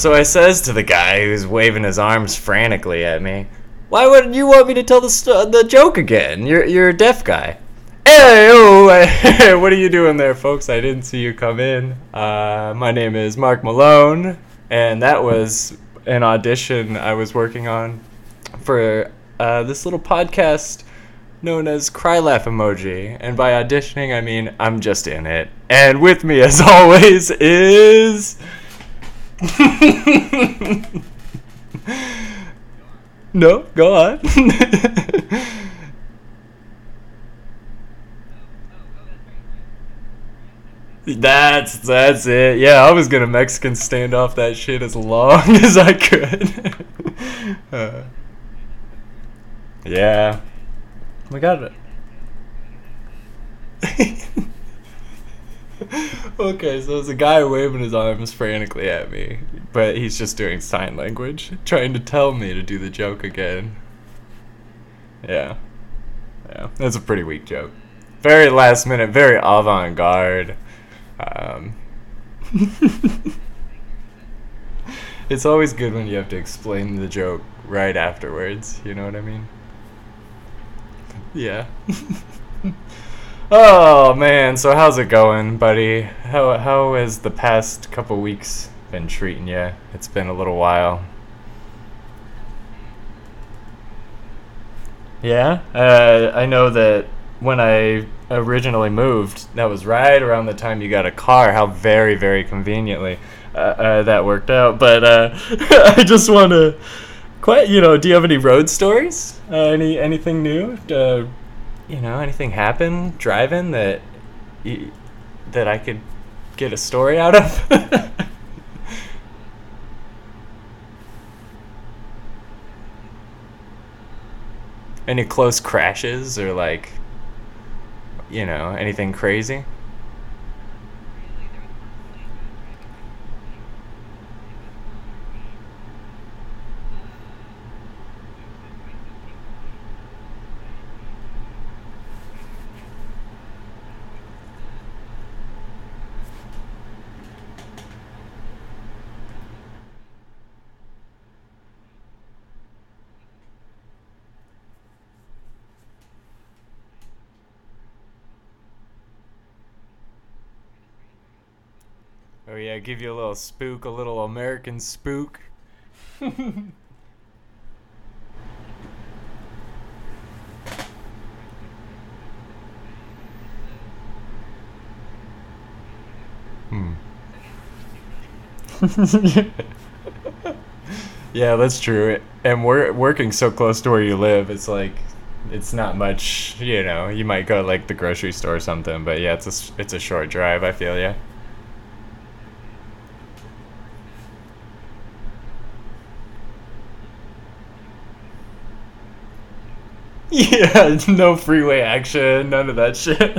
So I says to the guy who's waving his arms frantically at me, "Why wouldn't you want me to tell the st- the joke again? You're you're a deaf guy." Hey, oh, what are you doing there, folks? I didn't see you come in. Uh, my name is Mark Malone, and that was an audition I was working on for uh, this little podcast known as Cry Laugh Emoji. And by auditioning, I mean I'm just in it. And with me, as always, is. No, go on. That's that's it. Yeah, I was gonna Mexican standoff that shit as long as I could. uh, yeah, we got it. okay, so there's a guy waving his arms frantically at me, but he's just doing sign language, trying to tell me to do the joke again. Yeah, yeah, that's a pretty weak joke. Very last minute, very avant garde. Um, it's always good when you have to explain the joke right afterwards. You know what I mean? Yeah. oh man, so how's it going, buddy? How how has the past couple weeks been treating you? It's been a little while. Yeah, uh, I know that when I originally moved, that was right around the time you got a car. How very, very conveniently uh, uh, that worked out. But uh, I just want to, quite, you know, do you have any road stories? Uh, any anything new? You know, anything happen driving that y- that I could get a story out of? any close crashes or like you know, anything crazy? Yeah, give you a little spook, a little American spook. hmm. yeah, that's true. And we're working so close to where you live, it's like it's not much, you know. You might go like the grocery store or something, but yeah, it's a it's a short drive. I feel yeah. Yeah, no freeway action, none of that shit.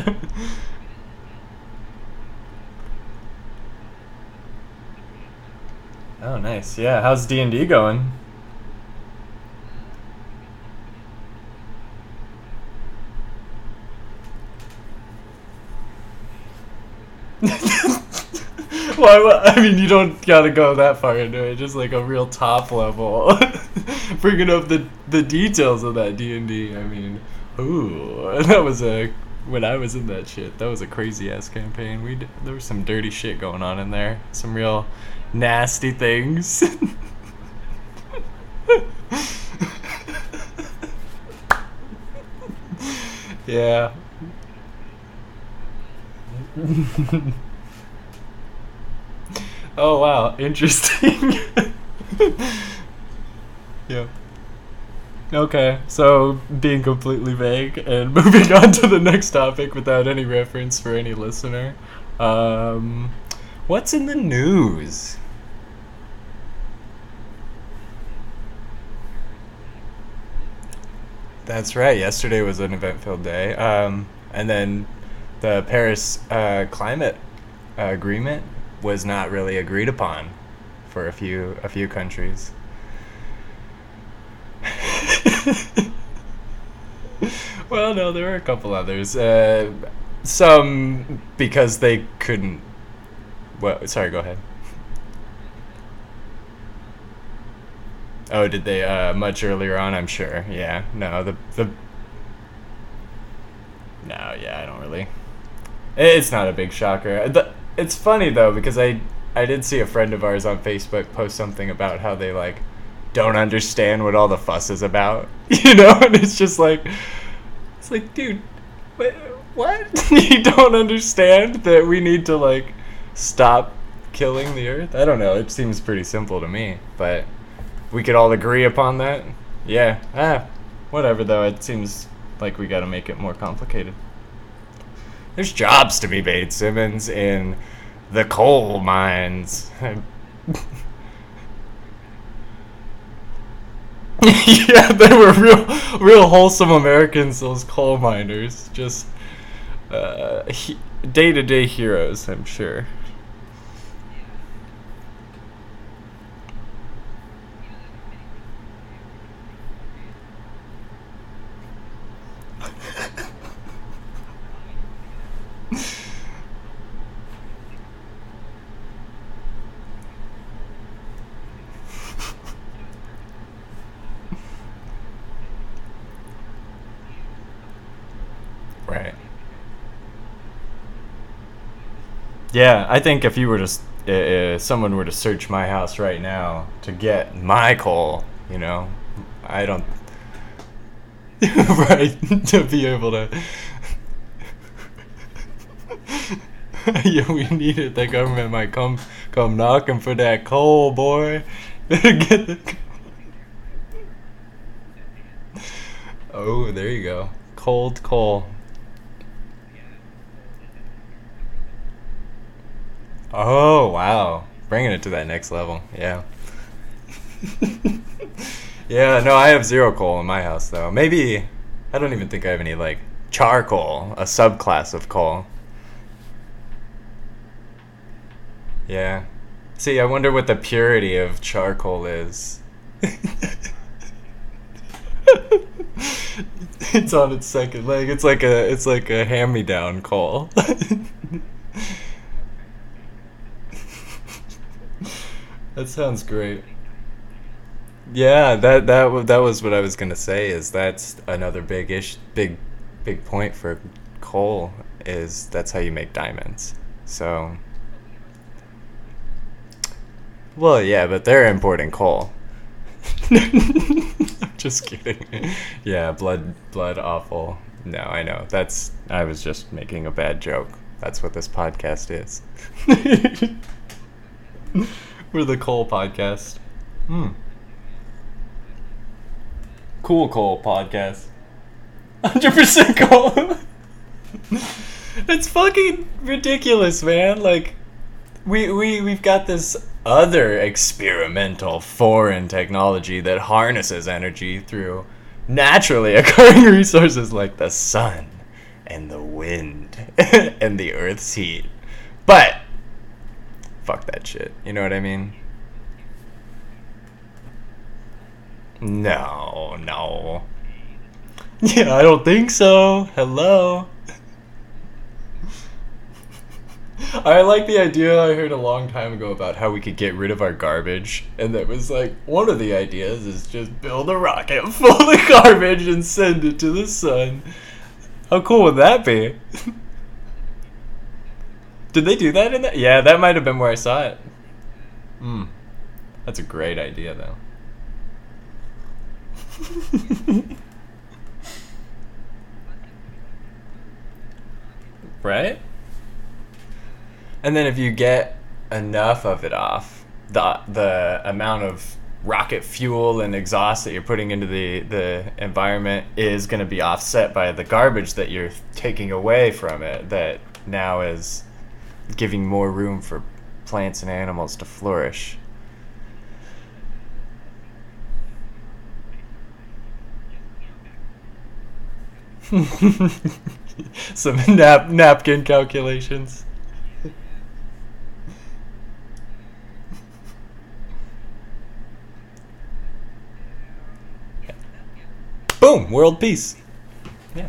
oh, nice. Yeah, how's D and D going? Why? I mean, you don't gotta go that far into it. Just like a real top level, bringing up the the details of that D and D. I mean, ooh, that was a when I was in that shit. That was a crazy ass campaign. We there was some dirty shit going on in there. Some real nasty things. yeah. Oh wow, interesting. Yeah. Okay, so being completely vague and moving on to the next topic without any reference for any listener. Um, what's in the news? That's right. Yesterday was an event-filled day, um, and then the Paris uh, climate uh, agreement was not really agreed upon for a few a few countries. well, no, there were a couple others. Uh, some because they couldn't. Well, sorry. Go ahead. Oh, did they? Uh, much earlier on, I'm sure. Yeah. No, the the. No, yeah, I don't really. It's not a big shocker. It's funny though because I I did see a friend of ours on Facebook post something about how they like don't understand what all the fuss is about, you know, and it's just like it's like, dude, what? what? you don't understand that we need to like stop killing the earth? I don't know. It seems pretty simple to me, but we could all agree upon that. Yeah. Ah, whatever though. It seems like we got to make it more complicated. There's jobs to be made, Simmons, in the coal mines. yeah, they were real, real wholesome Americans. Those coal miners, just day to day heroes. I'm sure. right. Yeah, I think if you were to, uh, uh, someone were to search my house right now to get my coal, you know, I don't. right, to be able to. yeah, we need it. The government might come come knocking for that coal, boy. Get the. Oh, there you go. Cold coal. Oh wow, bringing it to that next level. Yeah. yeah. No, I have zero coal in my house though. Maybe I don't even think I have any like charcoal, a subclass of coal. Yeah. See, I wonder what the purity of charcoal is. it's on its second leg. It's like a it's like a hand-me-down coal. that sounds great. Yeah, that that that was what I was gonna say. Is that's another big ish, big, big point for coal is that's how you make diamonds. So, well, yeah, but they're importing coal. I'm just kidding. Yeah, blood, blood, awful. No, I know. That's. I was just making a bad joke. That's what this podcast is. We're the coal podcast. Hmm. Cool coal podcast. Hundred percent coal. it's fucking ridiculous, man. Like, we we we've got this other experimental foreign technology that harnesses energy through naturally occurring resources like the sun and the wind and the earth's heat. But fuck that shit. You know what I mean? No, no. Yeah, I don't think so. Hello. I like the idea I heard a long time ago about how we could get rid of our garbage, and that was like one of the ideas is just build a rocket full of garbage and send it to the sun. How cool would that be? Did they do that in that? Yeah, that might have been where I saw it. Hmm. That's a great idea, though. right? And then if you get enough of it off, the the amount of rocket fuel and exhaust that you're putting into the the environment is going to be offset by the garbage that you're taking away from it that now is giving more room for plants and animals to flourish. Some nap napkin calculations. Boom, world peace. Yeah.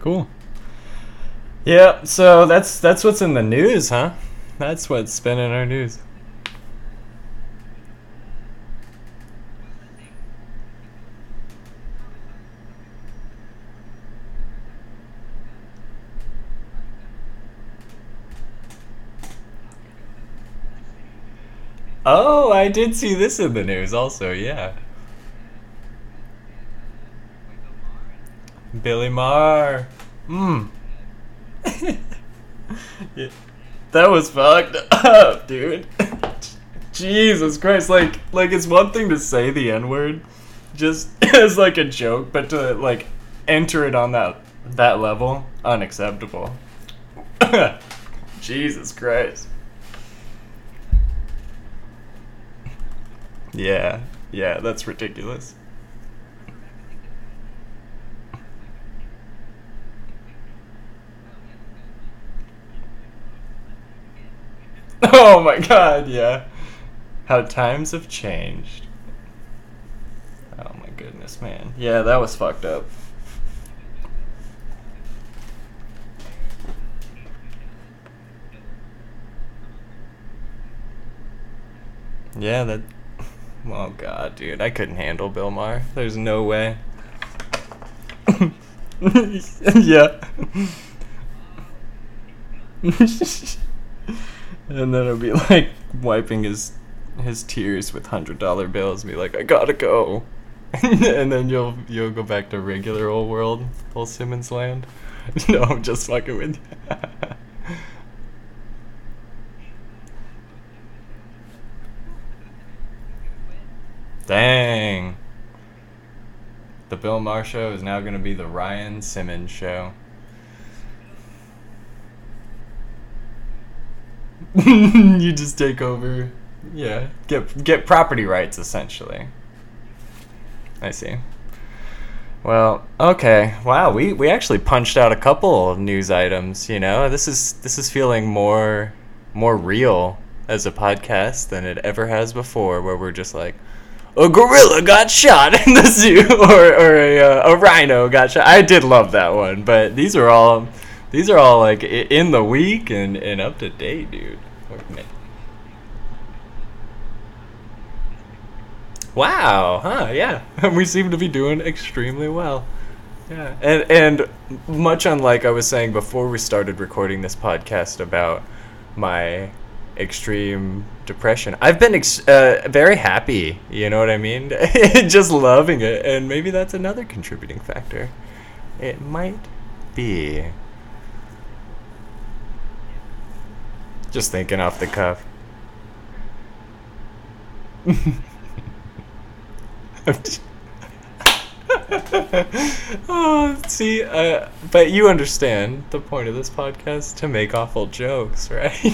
Cool. Yep. So that's that's what's in the news, huh? That's what's been in our news. Oh, I did see this in the news also, yeah. Billy Maher. Mmm. That was fucked up, dude. Jesus Christ, like like it's one thing to say the N-word just as like a joke, but to like enter it on that that level, unacceptable. Jesus Christ. Yeah, yeah, that's ridiculous. Oh my god, yeah. How times have changed. Oh my goodness, man. Yeah, that was fucked up. Yeah, that. Oh god, dude, I couldn't handle Bill Maher. There's no way. yeah. and then it'll be like wiping his his tears with hundred dollar bills and be like, I gotta go. and then you'll you'll go back to regular old world, old Simmons land. no, I'm just fucking with you. Dang. The Bill Maher show is now going to be the Ryan Simmons show. you just take over. Yeah, get get property rights essentially. I see. Well, okay. Wow, we, we actually punched out a couple of news items, you know. This is this is feeling more more real as a podcast than it ever has before where we're just like a gorilla got shot in the zoo or, or a, uh, a rhino got shot. I did love that one, but these are all these are all like in the week and, and up to date, dude. Wow, huh, yeah. we seem to be doing extremely well. Yeah. And and much unlike I was saying before we started recording this podcast about my extreme depression. I've been ex- uh, very happy, you know what I mean? Just loving it and maybe that's another contributing factor. It might be. Just thinking off the cuff. oh, see, uh, but you understand the point of this podcast to make awful jokes, right?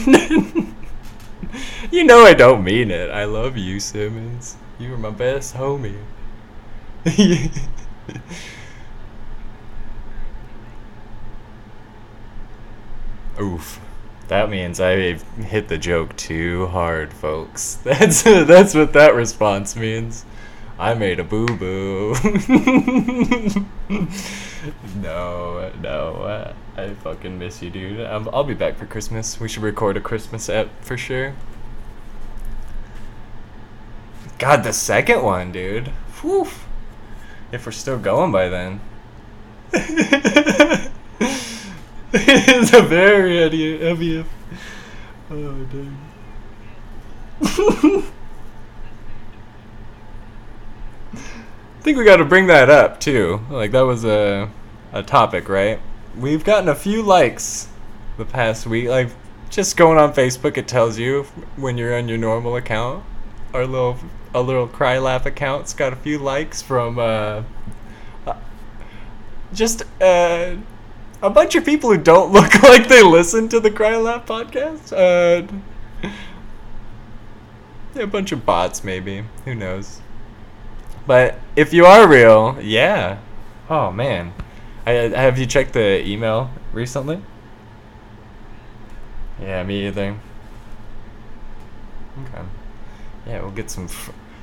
you know I don't mean it. I love you, Simmons. You are my best homie. Oof. That means I hit the joke too hard, folks. That's that's what that response means. I made a boo boo. no, no, I fucking miss you, dude. Um, i will be back for Christmas. We should record a Christmas app for sure. God, the second one, dude. Whew. If we're still going by then. it's a very heavy, heavy. Oh, dang. I think we got to bring that up too. Like that was a a topic, right? We've gotten a few likes the past week. Like just going on Facebook, it tells you when you're on your normal account. Our little a little cry laugh account's got a few likes from uh, uh just uh a bunch of people who don't look like they listen to the Cry Laugh podcast. Uh, a bunch of bots, maybe. Who knows? But if you are real, yeah. Oh man, I, have you checked the email recently? Yeah, me either. Okay. Yeah, we'll get some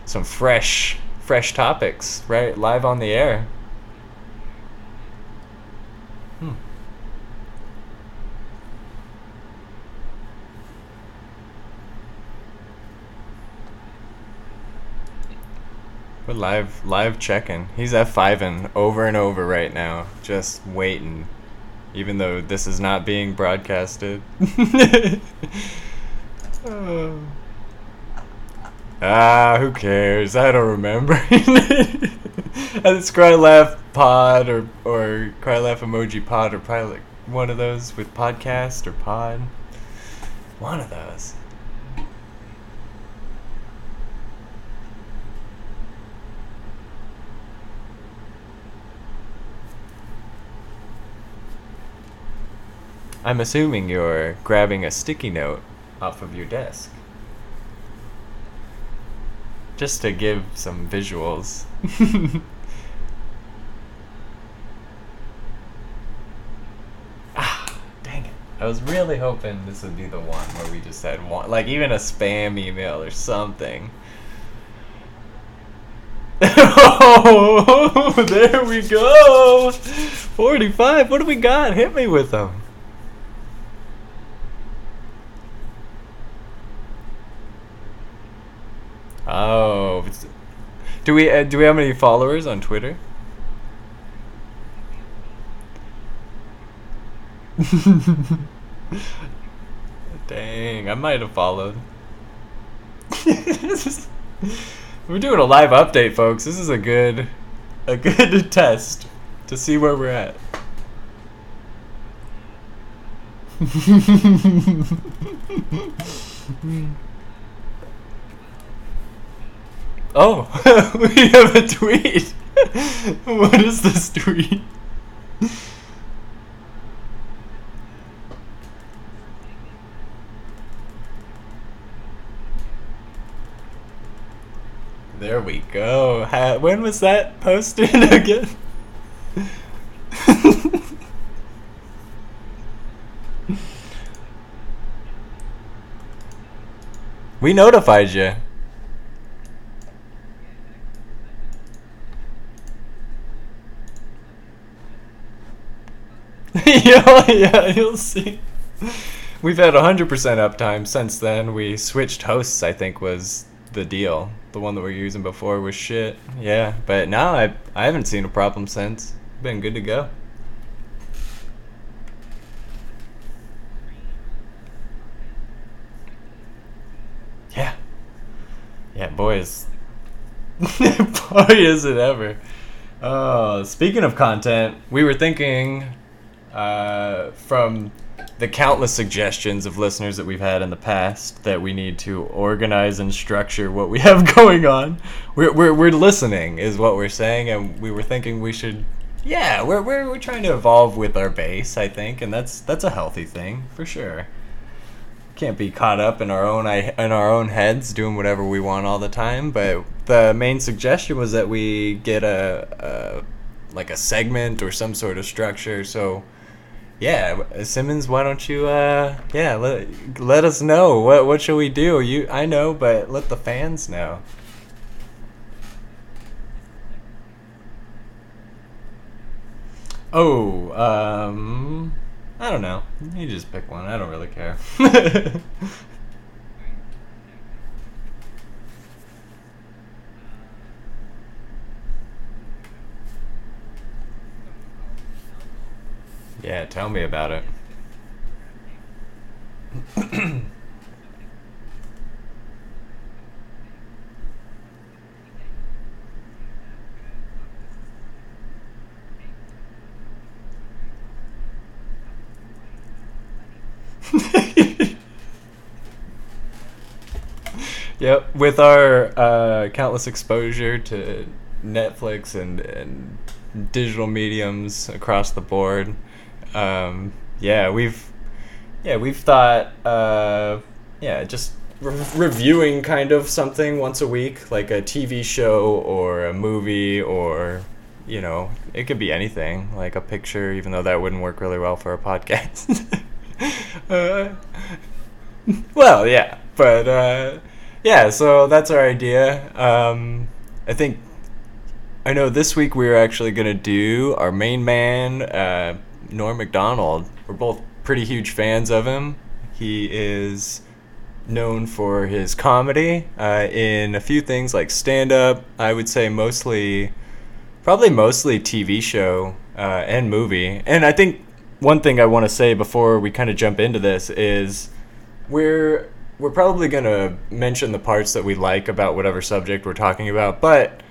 some fresh fresh topics right live on the air. We're live live checking. He's F fiving over and over right now, just waiting. Even though this is not being broadcasted. Ah, who cares? I don't remember. it's Cry Laugh Pod or or Cry Laugh Emoji Pod or probably like one of those with podcast or pod. One of those. I'm assuming you're grabbing a sticky note off of your desk. Just to give some visuals. ah, dang it. I was really hoping this would be the one where we just had one, like even a spam email or something. oh, there we go. 45. What do we got? Hit me with them. Oh, do we uh, do we have any followers on Twitter? Dang, I might have followed. we're doing a live update, folks. This is a good a good test to see where we're at. Oh, we have a tweet. what is this tweet? There we go. when was that posted again? we notified you. Yeah, yeah, you'll see. We've had 100% uptime since then. We switched hosts, I think, was the deal. The one that we are using before was shit. Yeah, but now I, I haven't seen a problem since. Been good to go. Yeah. Yeah, boys. Boy, is it ever. Oh, speaking of content, we were thinking uh, from the countless suggestions of listeners that we've had in the past that we need to organize and structure what we have going on. We're, we're, we're listening, is what we're saying, and we were thinking we should. Yeah, we're, we're, we're trying to evolve with our base, I think, and that's that's a healthy thing for sure. Can't be caught up in our own in our own heads doing whatever we want all the time. But the main suggestion was that we get a, a like a segment or some sort of structure so yeah, Simmons, why don't you uh yeah, let let us know. What what should we do? You I know, but let the fans know. Oh, um I don't know. You just pick one. I don't really care. Yeah, tell me about it. yep, with our uh, countless exposure to Netflix and, and digital mediums across the board, um, yeah, we've yeah we've thought uh, yeah just re- reviewing kind of something once a week, like a TV show or a movie or you know it could be anything, like a picture, even though that wouldn't work really well for a podcast. uh, well, yeah, but uh, yeah, so that's our idea. Um, I think I know this week we are actually gonna do our main man. Uh, Norm Macdonald. We're both pretty huge fans of him. He is known for his comedy uh, in a few things like stand up. I would say mostly, probably mostly TV show uh, and movie. And I think one thing I want to say before we kind of jump into this is we're we're probably gonna mention the parts that we like about whatever subject we're talking about, but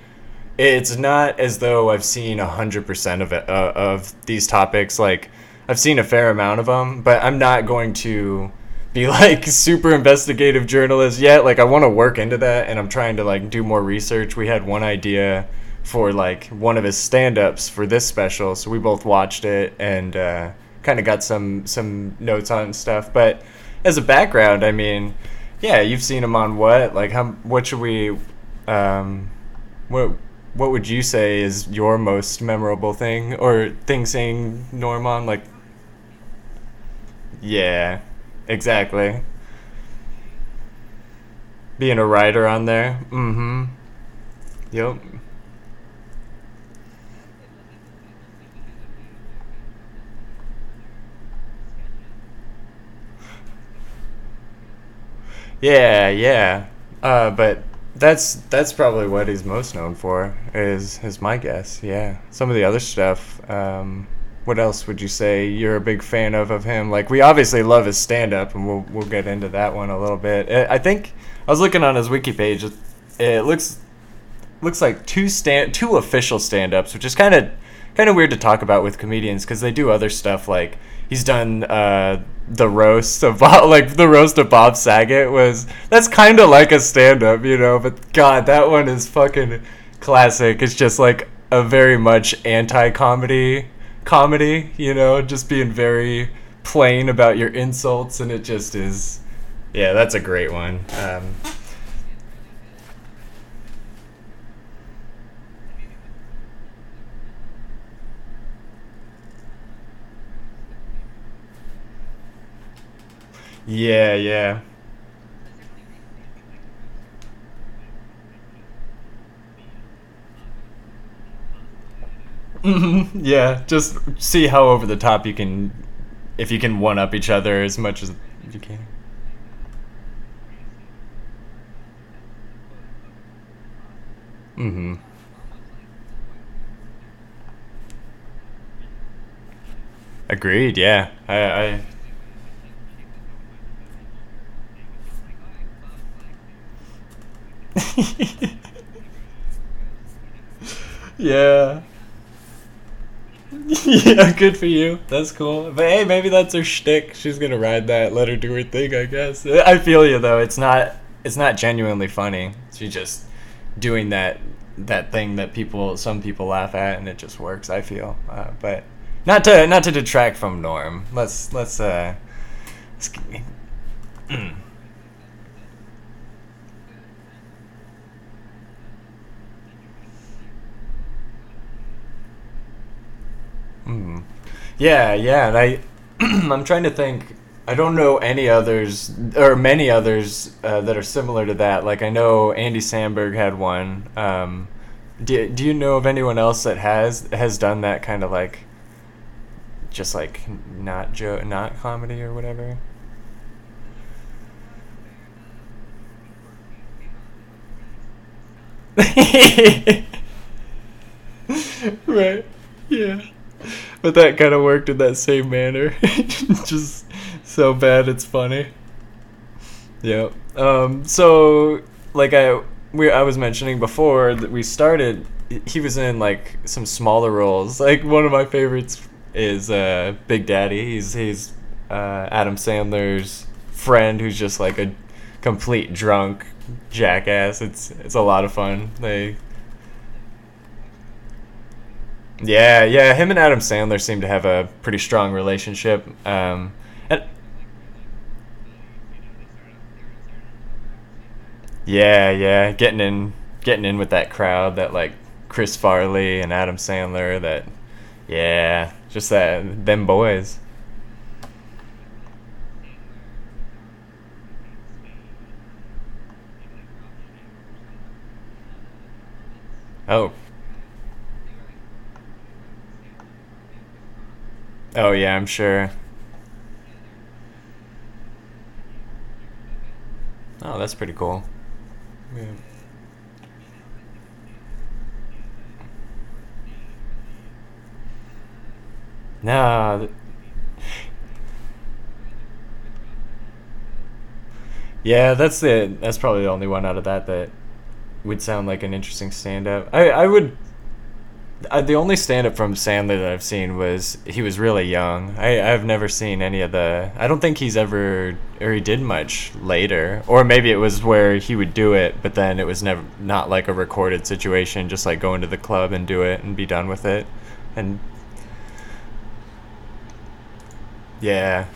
it's not as though I've seen hundred percent of it uh, of these topics. Like I've seen a fair amount of them, but I'm not going to be like super investigative journalist yet. Like I want to work into that, and I'm trying to like do more research. We had one idea for like one of his stand-ups for this special, so we both watched it and uh, kind of got some some notes on stuff. But as a background, I mean, yeah, you've seen him on what? Like how? What should we? Um, what? What would you say is your most memorable thing or thing saying Norm on? Like, yeah, exactly. Being a writer on there. Mm-hmm. Yep. Yeah, yeah. Uh, but that's that's probably what he's most known for. Is is my guess? Yeah. Some of the other stuff. Um, what else would you say you're a big fan of of him? Like we obviously love his stand up, and we'll we'll get into that one a little bit. I think I was looking on his wiki page. It, it looks looks like two stand two official stand ups, which is kind of kind of weird to talk about with comedians because they do other stuff like he's done uh, the roast of Bob, like the roast of Bob Saget was that's kind of like a stand up, you know. But God, that one is fucking classic. It's just like a very much anti comedy comedy, you know, just being very plain about your insults, and it just is. Yeah, that's a great one. Um, yeah, yeah. hmm Yeah, just see how over the top you can, if you can one up each other as much as you can. hmm Agreed. Yeah, I, I yeah. yeah, good for you. That's cool. But hey, maybe that's her shtick. She's gonna ride that. Let her do her thing, I guess. I feel you though. It's not. It's not genuinely funny. She's just doing that that thing that people, some people laugh at, and it just works. I feel. Uh, but not to not to detract from Norm. Let's let's uh. Let's, mm. Yeah, yeah, and I I'm trying to think. I don't know any others or many others uh, that are similar to that. Like I know Andy Samberg had one. Um, do Do you know of anyone else that has has done that kind of like, just like not joke, not comedy or whatever? right. Yeah. But that kind of worked in that same manner. Just so bad it's funny. Yeah. Um, so like I we I was mentioning before that we started he was in like some smaller roles. Like one of my favorites is uh, Big Daddy. He's he's uh, Adam Sandler's friend who's just like a complete drunk jackass. It's it's a lot of fun. They Yeah, yeah. Him and Adam Sandler seem to have a pretty strong relationship. Um, and yeah, yeah, getting in, getting in with that crowd, that like Chris Farley and Adam Sandler. That yeah, just that them boys. Oh, oh yeah, I'm sure. Oh, that's pretty cool. Yeah. No, Yeah, that's the that's probably the only one out of that that would sound like an interesting stand up. I I would the only stand up from Sandler that I've seen was he was really young. I I've never seen any of the I don't think he's ever or he did much later. Or maybe it was where he would do it but then it was never not like a recorded situation, just like going to the club and do it and be done with it. And yeah.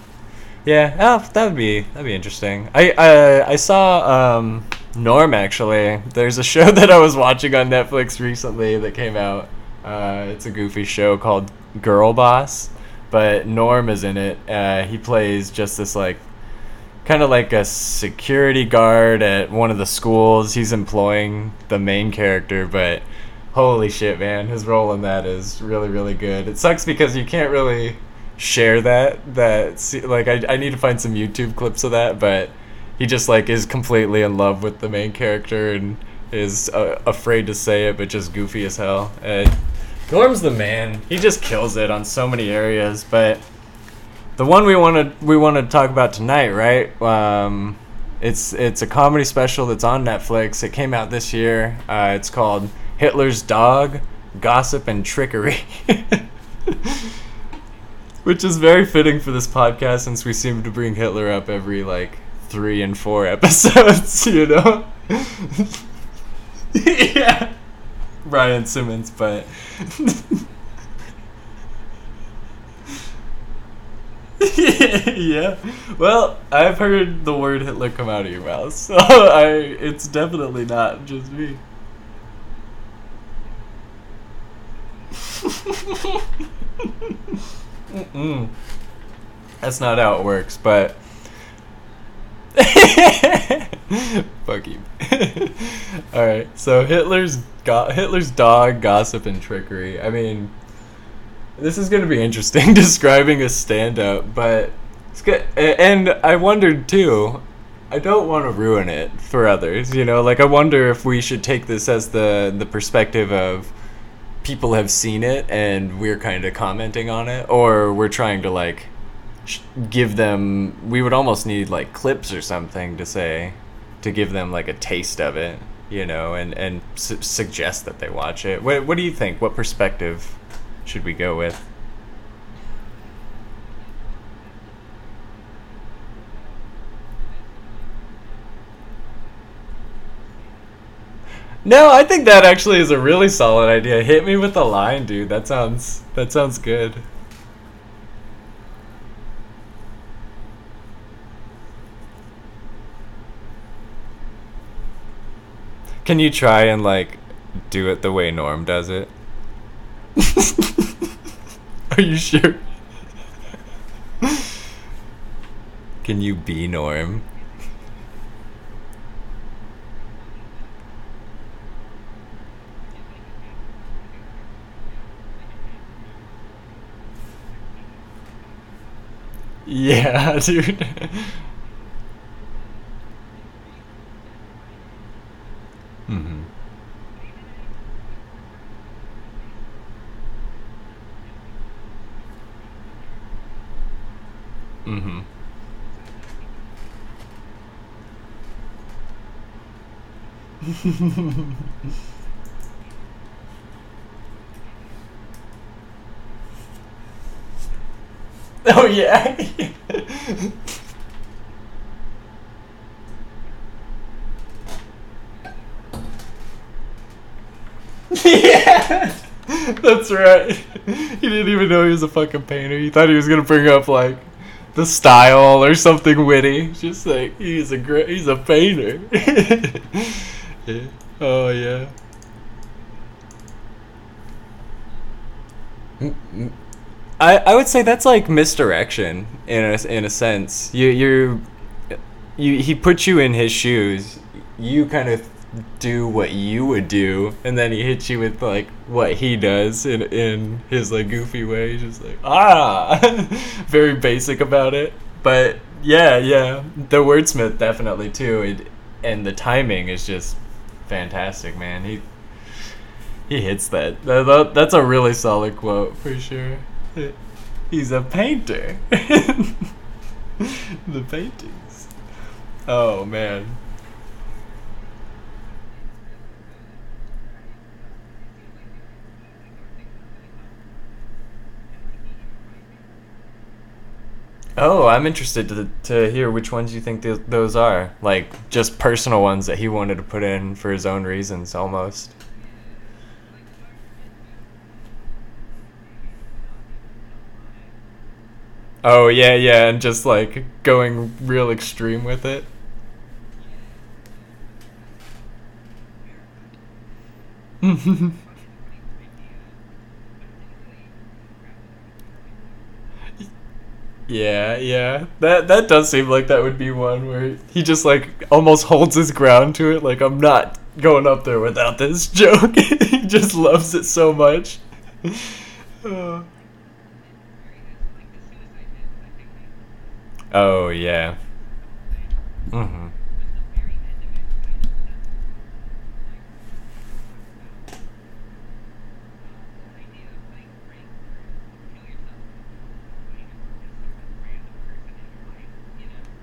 Yeah, oh, that would be that'd be interesting. I I, I saw um, Norm actually. There's a show that I was watching on Netflix recently that came out. Uh, it's a goofy show called Girl Boss, but Norm is in it. Uh, he plays just this like kind of like a security guard at one of the schools. He's employing the main character, but holy shit, man, his role in that is really really good. It sucks because you can't really share that that like I, I need to find some youtube clips of that but he just like is completely in love with the main character and is uh, afraid to say it but just goofy as hell and norm's the man. He just kills it on so many areas but the one we want to we want to talk about tonight right? Um, it's it's a comedy special that's on netflix. It came out this year. Uh, it's called hitler's dog gossip and trickery. Which is very fitting for this podcast since we seem to bring Hitler up every like three and four episodes, you know? yeah. Ryan Simmons, but. yeah. Well, I've heard the word Hitler come out of your mouth, so I it's definitely not just me. That's not how it works, but. Fuck you. All right, so Hitler's go- Hitler's dog, gossip, and trickery. I mean, this is gonna be interesting describing a stand-up, but it's good. And I wondered too. I don't want to ruin it for others, you know. Like I wonder if we should take this as the the perspective of people have seen it and we're kind of commenting on it or we're trying to like give them we would almost need like clips or something to say to give them like a taste of it you know and and su- suggest that they watch it what, what do you think what perspective should we go with No, I think that actually is a really solid idea. Hit me with a line, dude. That sounds that sounds good. Can you try and like do it the way Norm does it? Are you sure? Can you be Norm? Yeah, dude. Mhm. Mm-hmm. oh yeah. yeah. That's right. He didn't even know he was a fucking painter. He thought he was gonna bring up like the style or something witty. Just like he's a great, he's a painter. yeah. Oh yeah. I, I would say that's like misdirection in a, in a sense. You you you he puts you in his shoes. You kind of do what you would do, and then he hits you with like what he does in in his like goofy way. He's just like ah, very basic about it. But yeah, yeah, the wordsmith definitely too. It, and the timing is just fantastic, man. He he hits that. that, that that's a really solid quote for sure. He's a painter. the paintings. Oh man. Oh, I'm interested to to hear which ones you think th- those are. Like just personal ones that he wanted to put in for his own reasons, almost. Oh yeah, yeah, and just like going real extreme with it. Yeah, yeah. That that does seem like that would be one where he just like almost holds his ground to it like I'm not going up there without this joke. he just loves it so much. Uh. Oh, yeah. Mhm.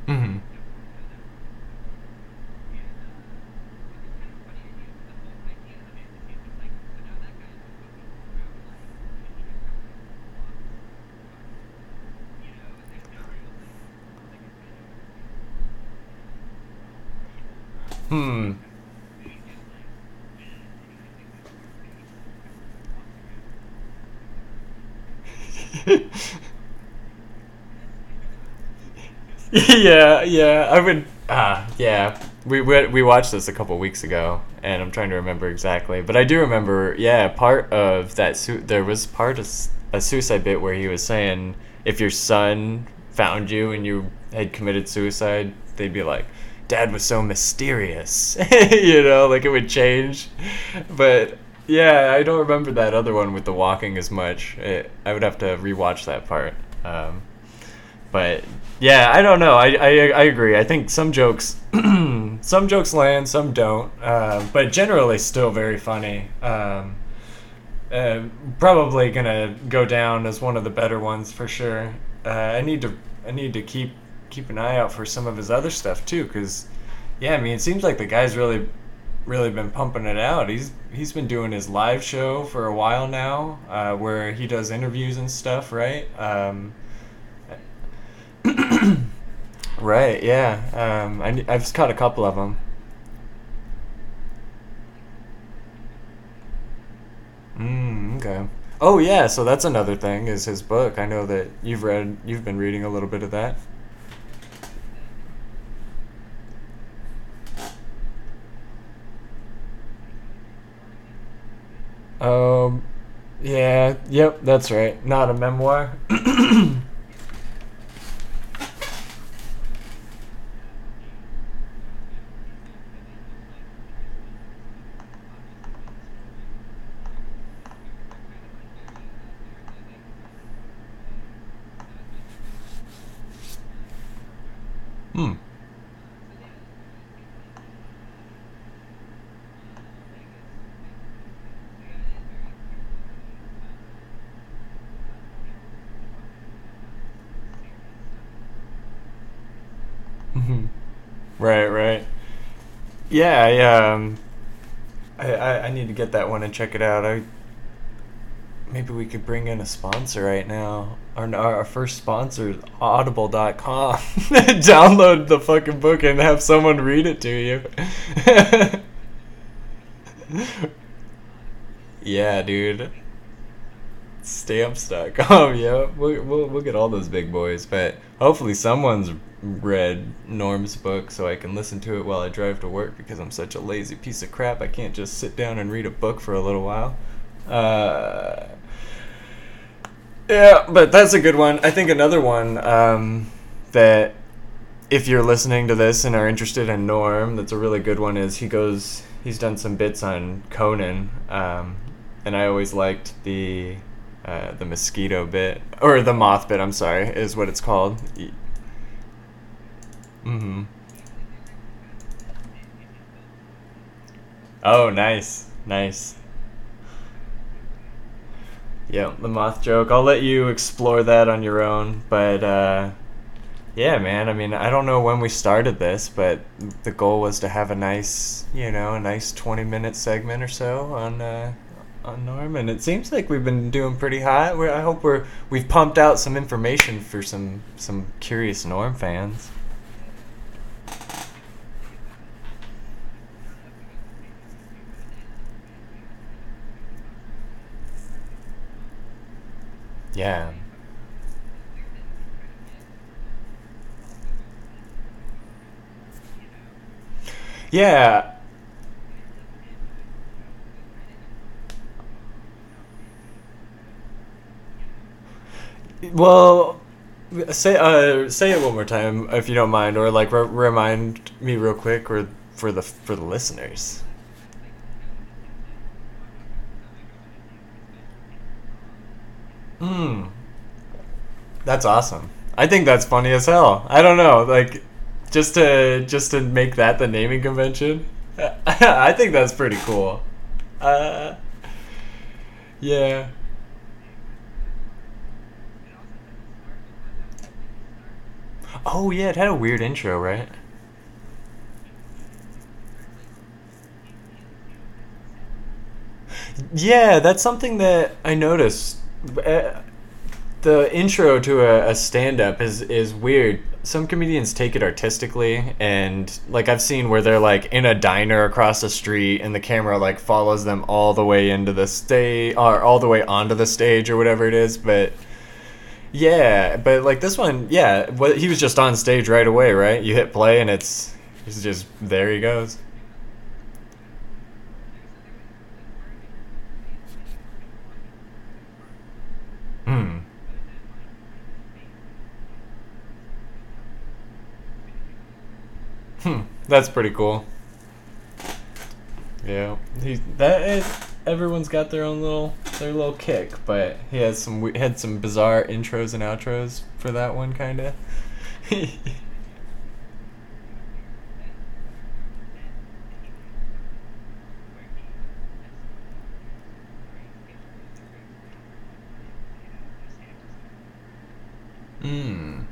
Mhm. Hmm. yeah, yeah. I would. Ah, yeah. We, we we watched this a couple weeks ago, and I'm trying to remember exactly, but I do remember. Yeah, part of that suit. There was part of a suicide bit where he was saying if your son found you and you had committed suicide, they'd be like, "Dad was so mysterious," you know, like it would change. But yeah, I don't remember that other one with the walking as much. It, I would have to rewatch that part. Um, but yeah, I don't know. I, I, I agree. I think some jokes some jokes land, some don't. Uh, but generally, still very funny. Um, uh, probably gonna go down as one of the better ones for sure. Uh, I need to I need to keep keep an eye out for some of his other stuff too, because yeah, I mean, it seems like the guy's really really been pumping it out. He's he's been doing his live show for a while now, uh, where he does interviews and stuff, right? Um, Right. Yeah. Um, I, I've just caught a couple of them. Mm, okay. Oh yeah. So that's another thing is his book. I know that you've read. You've been reading a little bit of that. Um. Yeah. Yep. That's right. Not a memoir. hmm. hmm Right. Right. Yeah. I um. I, I I need to get that one and check it out. I Maybe we could bring in a sponsor right now. Our, our first sponsor is audible.com. Download the fucking book and have someone read it to you. yeah, dude. Stamps.com, yeah. We'll, we'll, we'll get all those big boys, but hopefully someone's read Norm's book so I can listen to it while I drive to work because I'm such a lazy piece of crap. I can't just sit down and read a book for a little while. Uh, yeah, but that's a good one. I think another one um, that if you're listening to this and are interested in Norm, that's a really good one. Is he goes? He's done some bits on Conan, um, and I always liked the uh, the mosquito bit or the moth bit. I'm sorry, is what it's called. Mm-hmm. Oh, nice, nice. Yeah, the moth joke. I'll let you explore that on your own, but uh, Yeah, man. I mean, I don't know when we started this, but the goal was to have a nice, you know, a nice 20 minute segment or so on uh, on Norm, and it seems like we've been doing pretty hot. We're, I hope we're we've pumped out some information for some some curious Norm fans. Yeah. Yeah. Well, say uh say it one more time if you don't mind, or like re- remind me real quick, or for the for the listeners. Hmm. That's awesome. I think that's funny as hell. I don't know, like just to just to make that the naming convention. I think that's pretty cool. Uh, yeah. Oh yeah, it had a weird intro, right? Yeah, that's something that I noticed. Uh, the intro to a, a stand-up is is weird. Some comedians take it artistically, and like I've seen where they're like in a diner across the street, and the camera like follows them all the way into the stage, or all the way onto the stage, or whatever it is. But yeah, but like this one, yeah, he was just on stage right away, right? You hit play, and it's he's just there. He goes. Hmm. Hmm. That's pretty cool. Yeah, he that is, everyone's got their own little their little kick, but he has some had some bizarre intros and outros for that one, kind of. Hmm.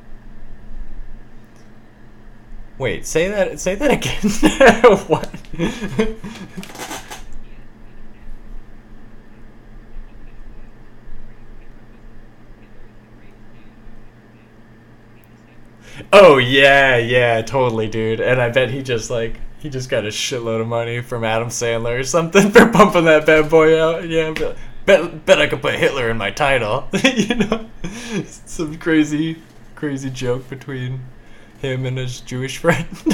Wait, say that say that again. what? Oh yeah, yeah, totally, dude. And I bet he just like he just got a shitload of money from Adam Sandler or something for pumping that bad boy out. Yeah, bet bet, bet I could put Hitler in my title. you know, some crazy crazy joke between him and his Jewish friend.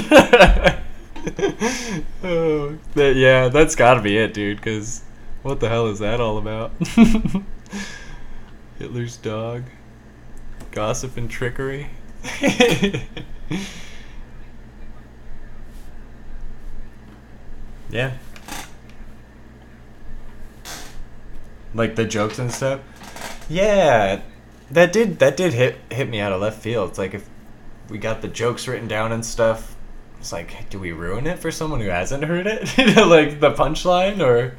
oh, that, yeah, that's got to be it, dude. Because what the hell is that all about? Hitler's dog, gossip and trickery. yeah. Like the jokes and stuff. Yeah, that did that did hit hit me out of left field. It's like if we got the jokes written down and stuff. It's like, do we ruin it for someone who hasn't heard it? like the punchline, or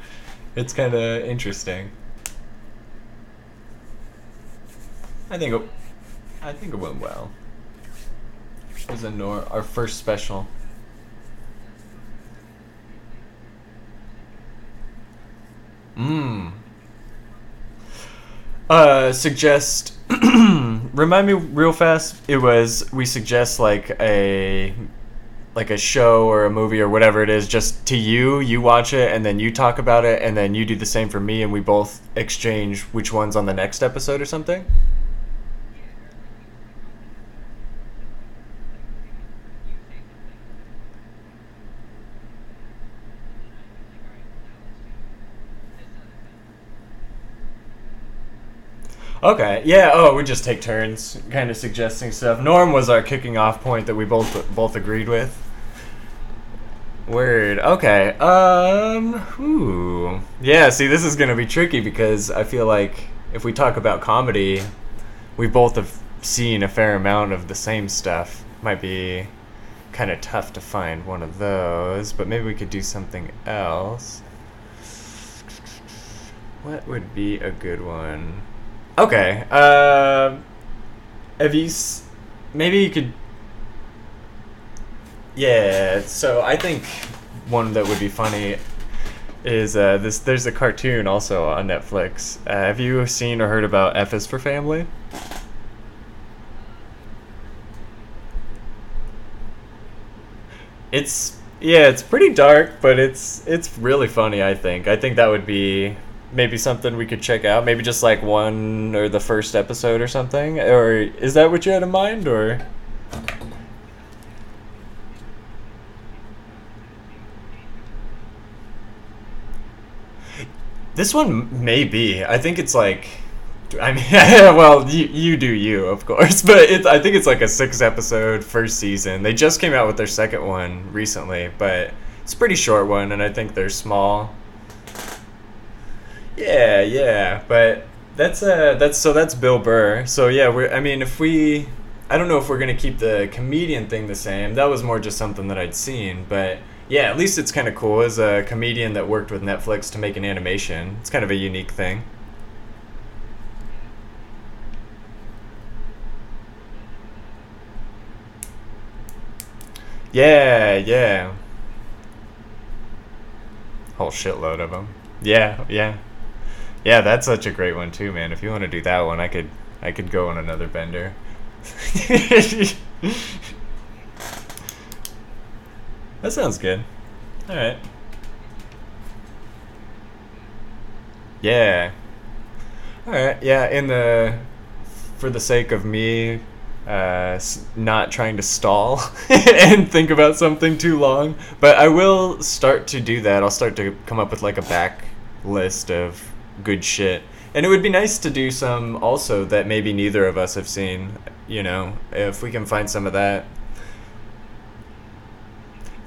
it's kind of interesting. I think it, I think it went well. It was a our first special. Mmm. Uh, suggest. remind me real fast. It was we suggest like a like a show or a movie or whatever it is just to you you watch it and then you talk about it and then you do the same for me and we both exchange which one's on the next episode or something Okay. Yeah. Oh, we just take turns, kind of suggesting stuff. Norm was our kicking off point that we both both agreed with. Word. Okay. Um. Ooh. Yeah. See, this is gonna be tricky because I feel like if we talk about comedy, we both have seen a fair amount of the same stuff. Might be kind of tough to find one of those, but maybe we could do something else. What would be a good one? Okay. Uh, have you? S- maybe you could Yeah, so I think one that would be funny is uh, this. There's a cartoon also on Netflix. Uh, have you seen or heard about F is for Family? It's yeah, it's pretty dark, but it's it's really funny. I think. I think that would be maybe something we could check out. Maybe just like one or the first episode or something. Or is that what you had in mind? Or this one may be. I think it's like. I mean, well, you, you do you, of course, but it's, I think it's like a six episode first season. They just came out with their second one recently, but it's a pretty short one, and I think they're small. Yeah, yeah, but that's uh that's so that's Bill Burr. So yeah, we're I mean if we I don't know if we're gonna keep the comedian thing the same. That was more just something that I'd seen, but yeah, at least it's kind of cool as a comedian that worked with Netflix to make an animation. It's kind of a unique thing. Yeah, yeah. Whole shitload of them. Yeah, yeah. Yeah, that's such a great one too, man. If you want to do that one, I could I could go on another bender. that sounds good. All right. Yeah. All right. Yeah, in the for the sake of me uh, not trying to stall and think about something too long, but I will start to do that. I'll start to come up with like a back list of good shit. And it would be nice to do some also that maybe neither of us have seen, you know, if we can find some of that.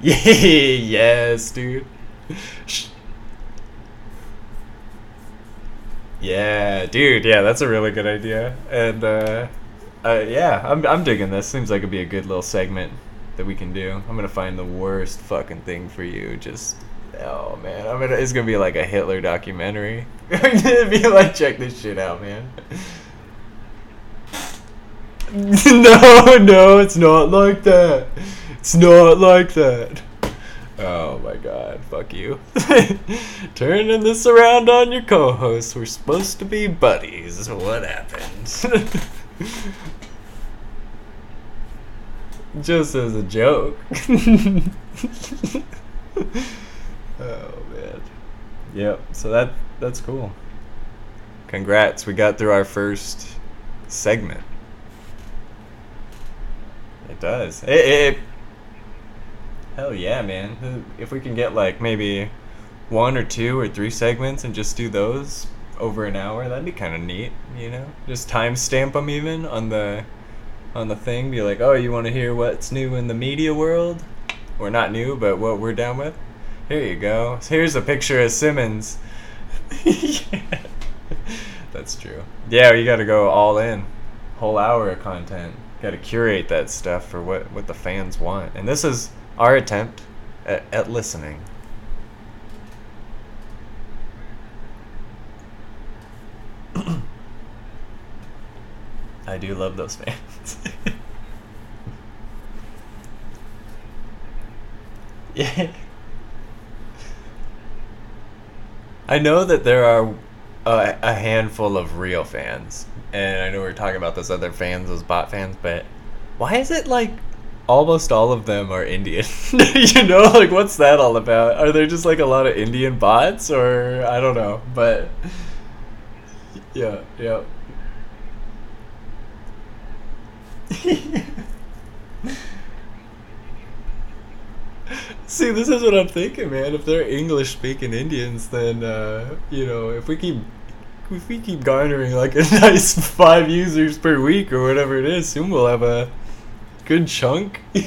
yes, dude. Yeah, dude. Yeah, that's a really good idea. And uh, uh, yeah, I'm I'm digging this. Seems like it'd be a good little segment that we can do. I'm gonna find the worst fucking thing for you. Just Oh man, I'm gonna. It's gonna be like a Hitler documentary. I'm gonna be like, check this shit out, man. no, no, it's not like that. It's not like that. Oh my god, fuck you. Turning this around on your co host. We're supposed to be buddies. What happened? Just as a joke. Oh man. Yep. So that that's cool. Congrats. We got through our first segment. It does. It, it, Hell yeah, man. If we can get like maybe one or two or three segments and just do those over an hour, that'd be kind of neat, you know? Just timestamp them even on the on the thing. Be like, oh, you want to hear what's new in the media world? Or not new, but what we're down with. Here you go. Here's a picture of Simmons. yeah. That's true. Yeah, you got to go all in. Whole hour of content. Got to curate that stuff for what what the fans want. And this is our attempt at, at listening. I do love those fans. yeah. I know that there are a, a, handful of real fans, and I know we're talking about those other fans, those bot fans, but why is it like almost all of them are Indian? you know, like what's that all about? Are there just like a lot of Indian bots, or I don't know, but yeah, yeah. See, this is what I'm thinking, man. If they're English speaking Indians, then uh, you know, if we keep if we keep garnering like a nice five users per week or whatever it is, soon we'll have a good chunk.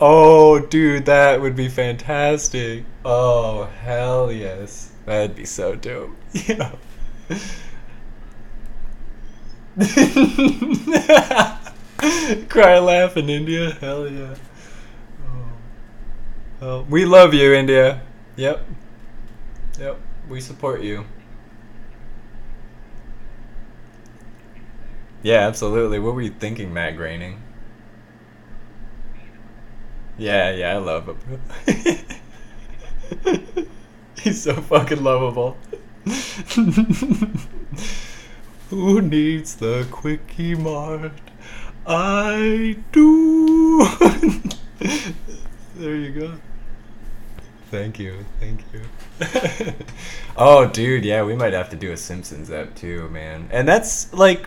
oh, dude, that would be fantastic. Oh, hell yes. That'd be so dope. Yeah. Cry, laugh in India. Hell yeah. Oh. We love you, India. Yep. Yep. We support you. Yeah, absolutely. What were you thinking, Matt Groening? Yeah, yeah, I love him. He's so fucking lovable. Who needs the Kwik-E-Mart? I do. there you go. Thank you, thank you. oh, dude, yeah, we might have to do a Simpsons app too, man. And that's like,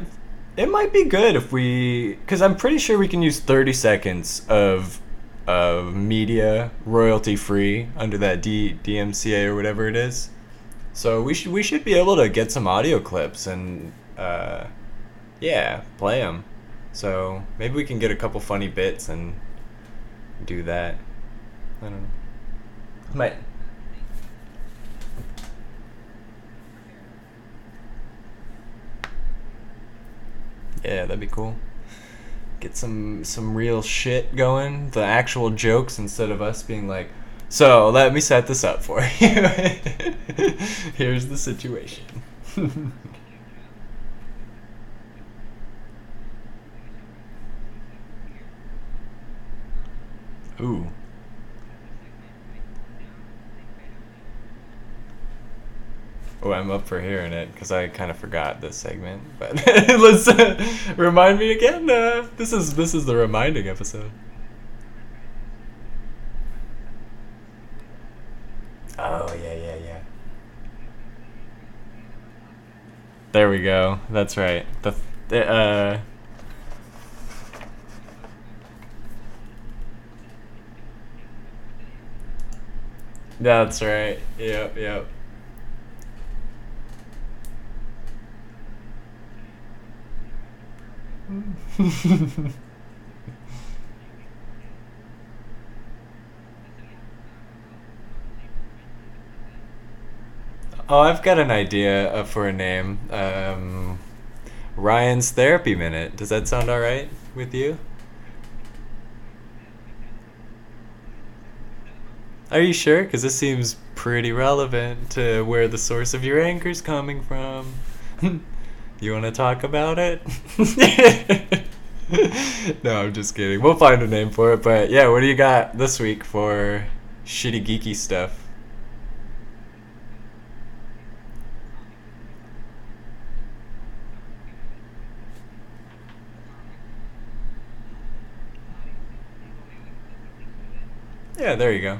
it might be good if we, because I'm pretty sure we can use 30 seconds of of media royalty free under that D, DMCA or whatever it is. So we should we should be able to get some audio clips and uh, yeah, play them. So maybe we can get a couple funny bits and do that. I don't know. Might. Yeah, that'd be cool. Get some some real shit going, the actual jokes instead of us being like, "So, let me set this up for you. Here's the situation." Ooh. Oh, I'm up for hearing it because I kind of forgot this segment. But let's uh, remind me again. Uh, this is this is the reminding episode. Oh yeah yeah yeah. There we go. That's right. The uh. That's right. Yep yep. oh, I've got an idea uh, for a name. Um, Ryan's Therapy Minute. Does that sound alright with you? Are you sure? Because this seems pretty relevant to where the source of your anger's coming from. you want to talk about it? no, I'm just kidding. We'll find a name for it. But yeah, what do you got this week for shitty geeky stuff? Yeah, there you go.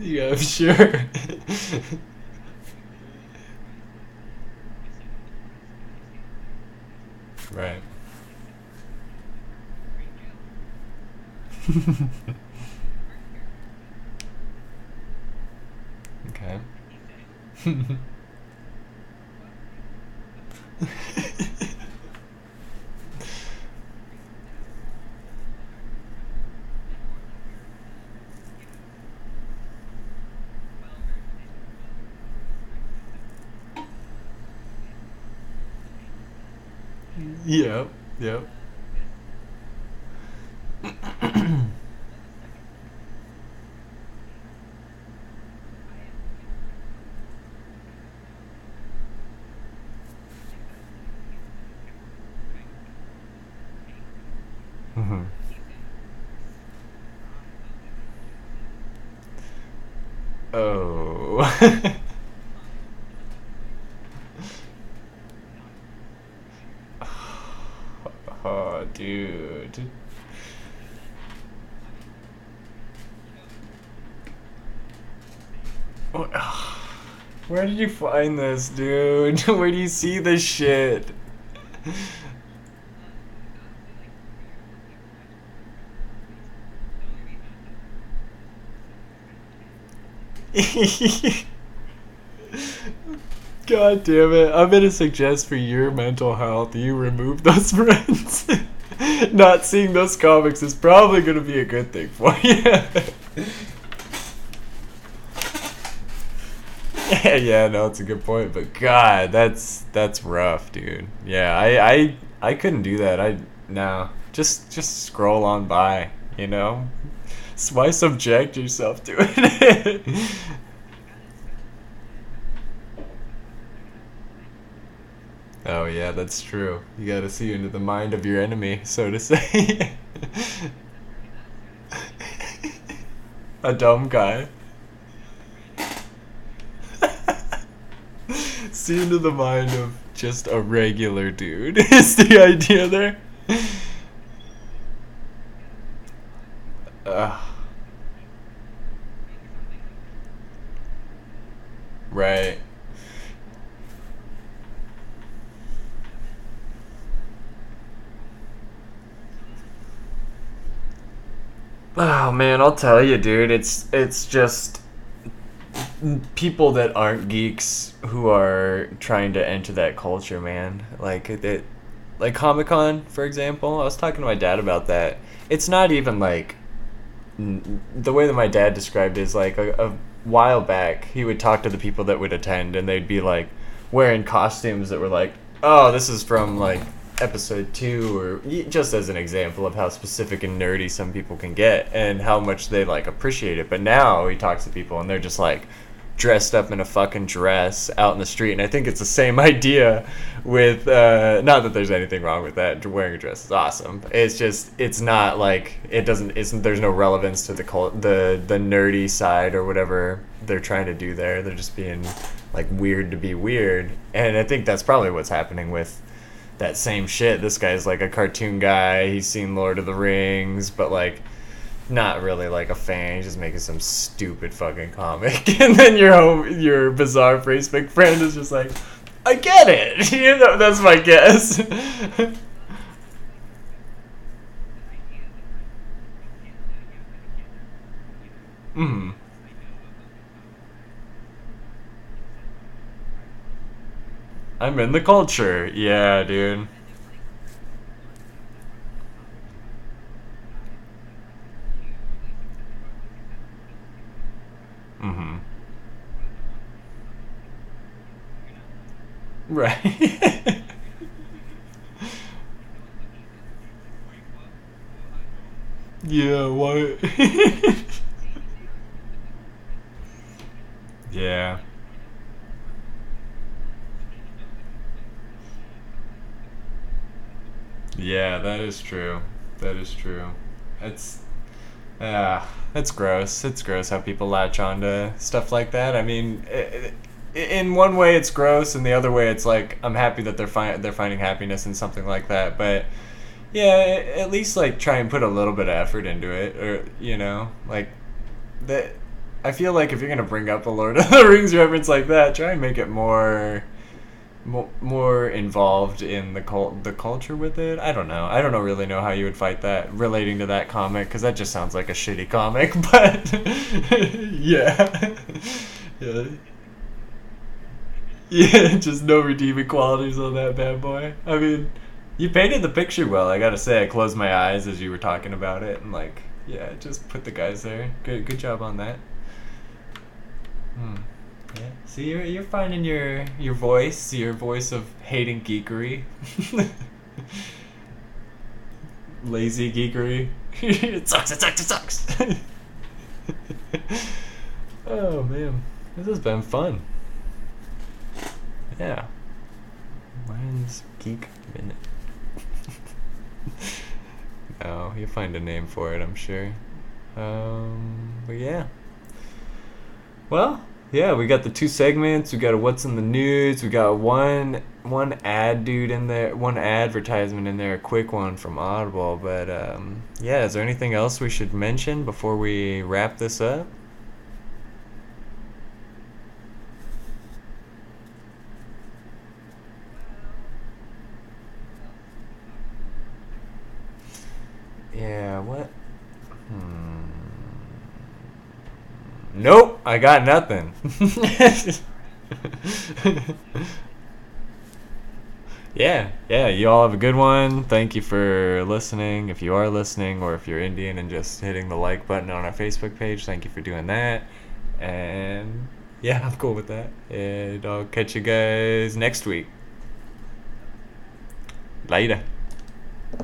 yeah, sure. right. okay. yep. Yep. hmm Oh. dude. Where did you find this, dude? Where do you see this shit? God damn it. I'm gonna suggest for your mental health you remove those friends. Not seeing those comics is probably gonna be a good thing for you. yeah, yeah, no, it's a good point, but God, that's that's rough, dude. Yeah, I I I couldn't do that. I no, just just scroll on by, you know. Why subject yourself to it? Oh yeah, that's true. You gotta see into the mind of your enemy, so to say. A dumb guy. see into the mind of just a regular dude is the idea there. Uh, right. Oh man, I'll tell you, dude. It's it's just people that aren't geeks who are trying to enter that culture, man. Like it, like Comic Con, for example. I was talking to my dad about that. It's not even like the way that my dad described it is like a, a while back. He would talk to the people that would attend, and they'd be like wearing costumes that were like, "Oh, this is from like episode two, or just as an example of how specific and nerdy some people can get and how much they like appreciate it. But now he talks to people and they're just like dressed up in a fucking dress out in the street, and I think it's the same idea with uh, not that there's anything wrong with that. Wearing a dress is awesome. It's just it's not like it doesn't. It's there's no relevance to the cult, the the nerdy side or whatever they're trying to do there. They're just being like weird to be weird, and I think that's probably what's happening with that same shit. This guy's like a cartoon guy. He's seen Lord of the Rings, but like not really like a fan. He's just making some stupid fucking comic, and then your home, your bizarre Facebook friend is just like, I get it. You know, that's my guess. Hmm. I'm in the culture. Yeah, dude. Mm-hmm. Right. yeah, what? yeah. Yeah, that is true. That is true. It's yeah, it's gross. It's gross how people latch onto stuff like that. I mean, it, in one way it's gross, and the other way it's like I'm happy that they're fi- they're finding happiness in something like that. But yeah, at least like try and put a little bit of effort into it, or you know, like that. I feel like if you're gonna bring up a Lord of the Rings reference like that, try and make it more more, involved in the cult the culture with it. I don't know. I don't know really know how you would fight that relating to that comic because that just sounds like a shitty comic. But yeah, yeah, yeah. Just no redeeming qualities on that bad boy. I mean, you painted the picture well. I gotta say, I closed my eyes as you were talking about it, and like, yeah, just put the guys there. Good, good job on that. Hmm. Yeah. See, you're you're finding your your voice, your voice of hating geekery, lazy geekery. it sucks. It sucks. It sucks. oh man, this has been fun. Yeah. Mine's geek minute. no, you'll find a name for it, I'm sure. Um, but yeah. Well, yeah, we got the two segments. We got a what's in the news. We got one one ad dude in there, one advertisement in there, a quick one from Audible. But um, yeah, is there anything else we should mention before we wrap this up? Yeah, what? Nope, I got nothing. yeah, yeah, you all have a good one. Thank you for listening. If you are listening, or if you're Indian and just hitting the like button on our Facebook page, thank you for doing that. And yeah, I'm cool with that. And I'll catch you guys next week. Later.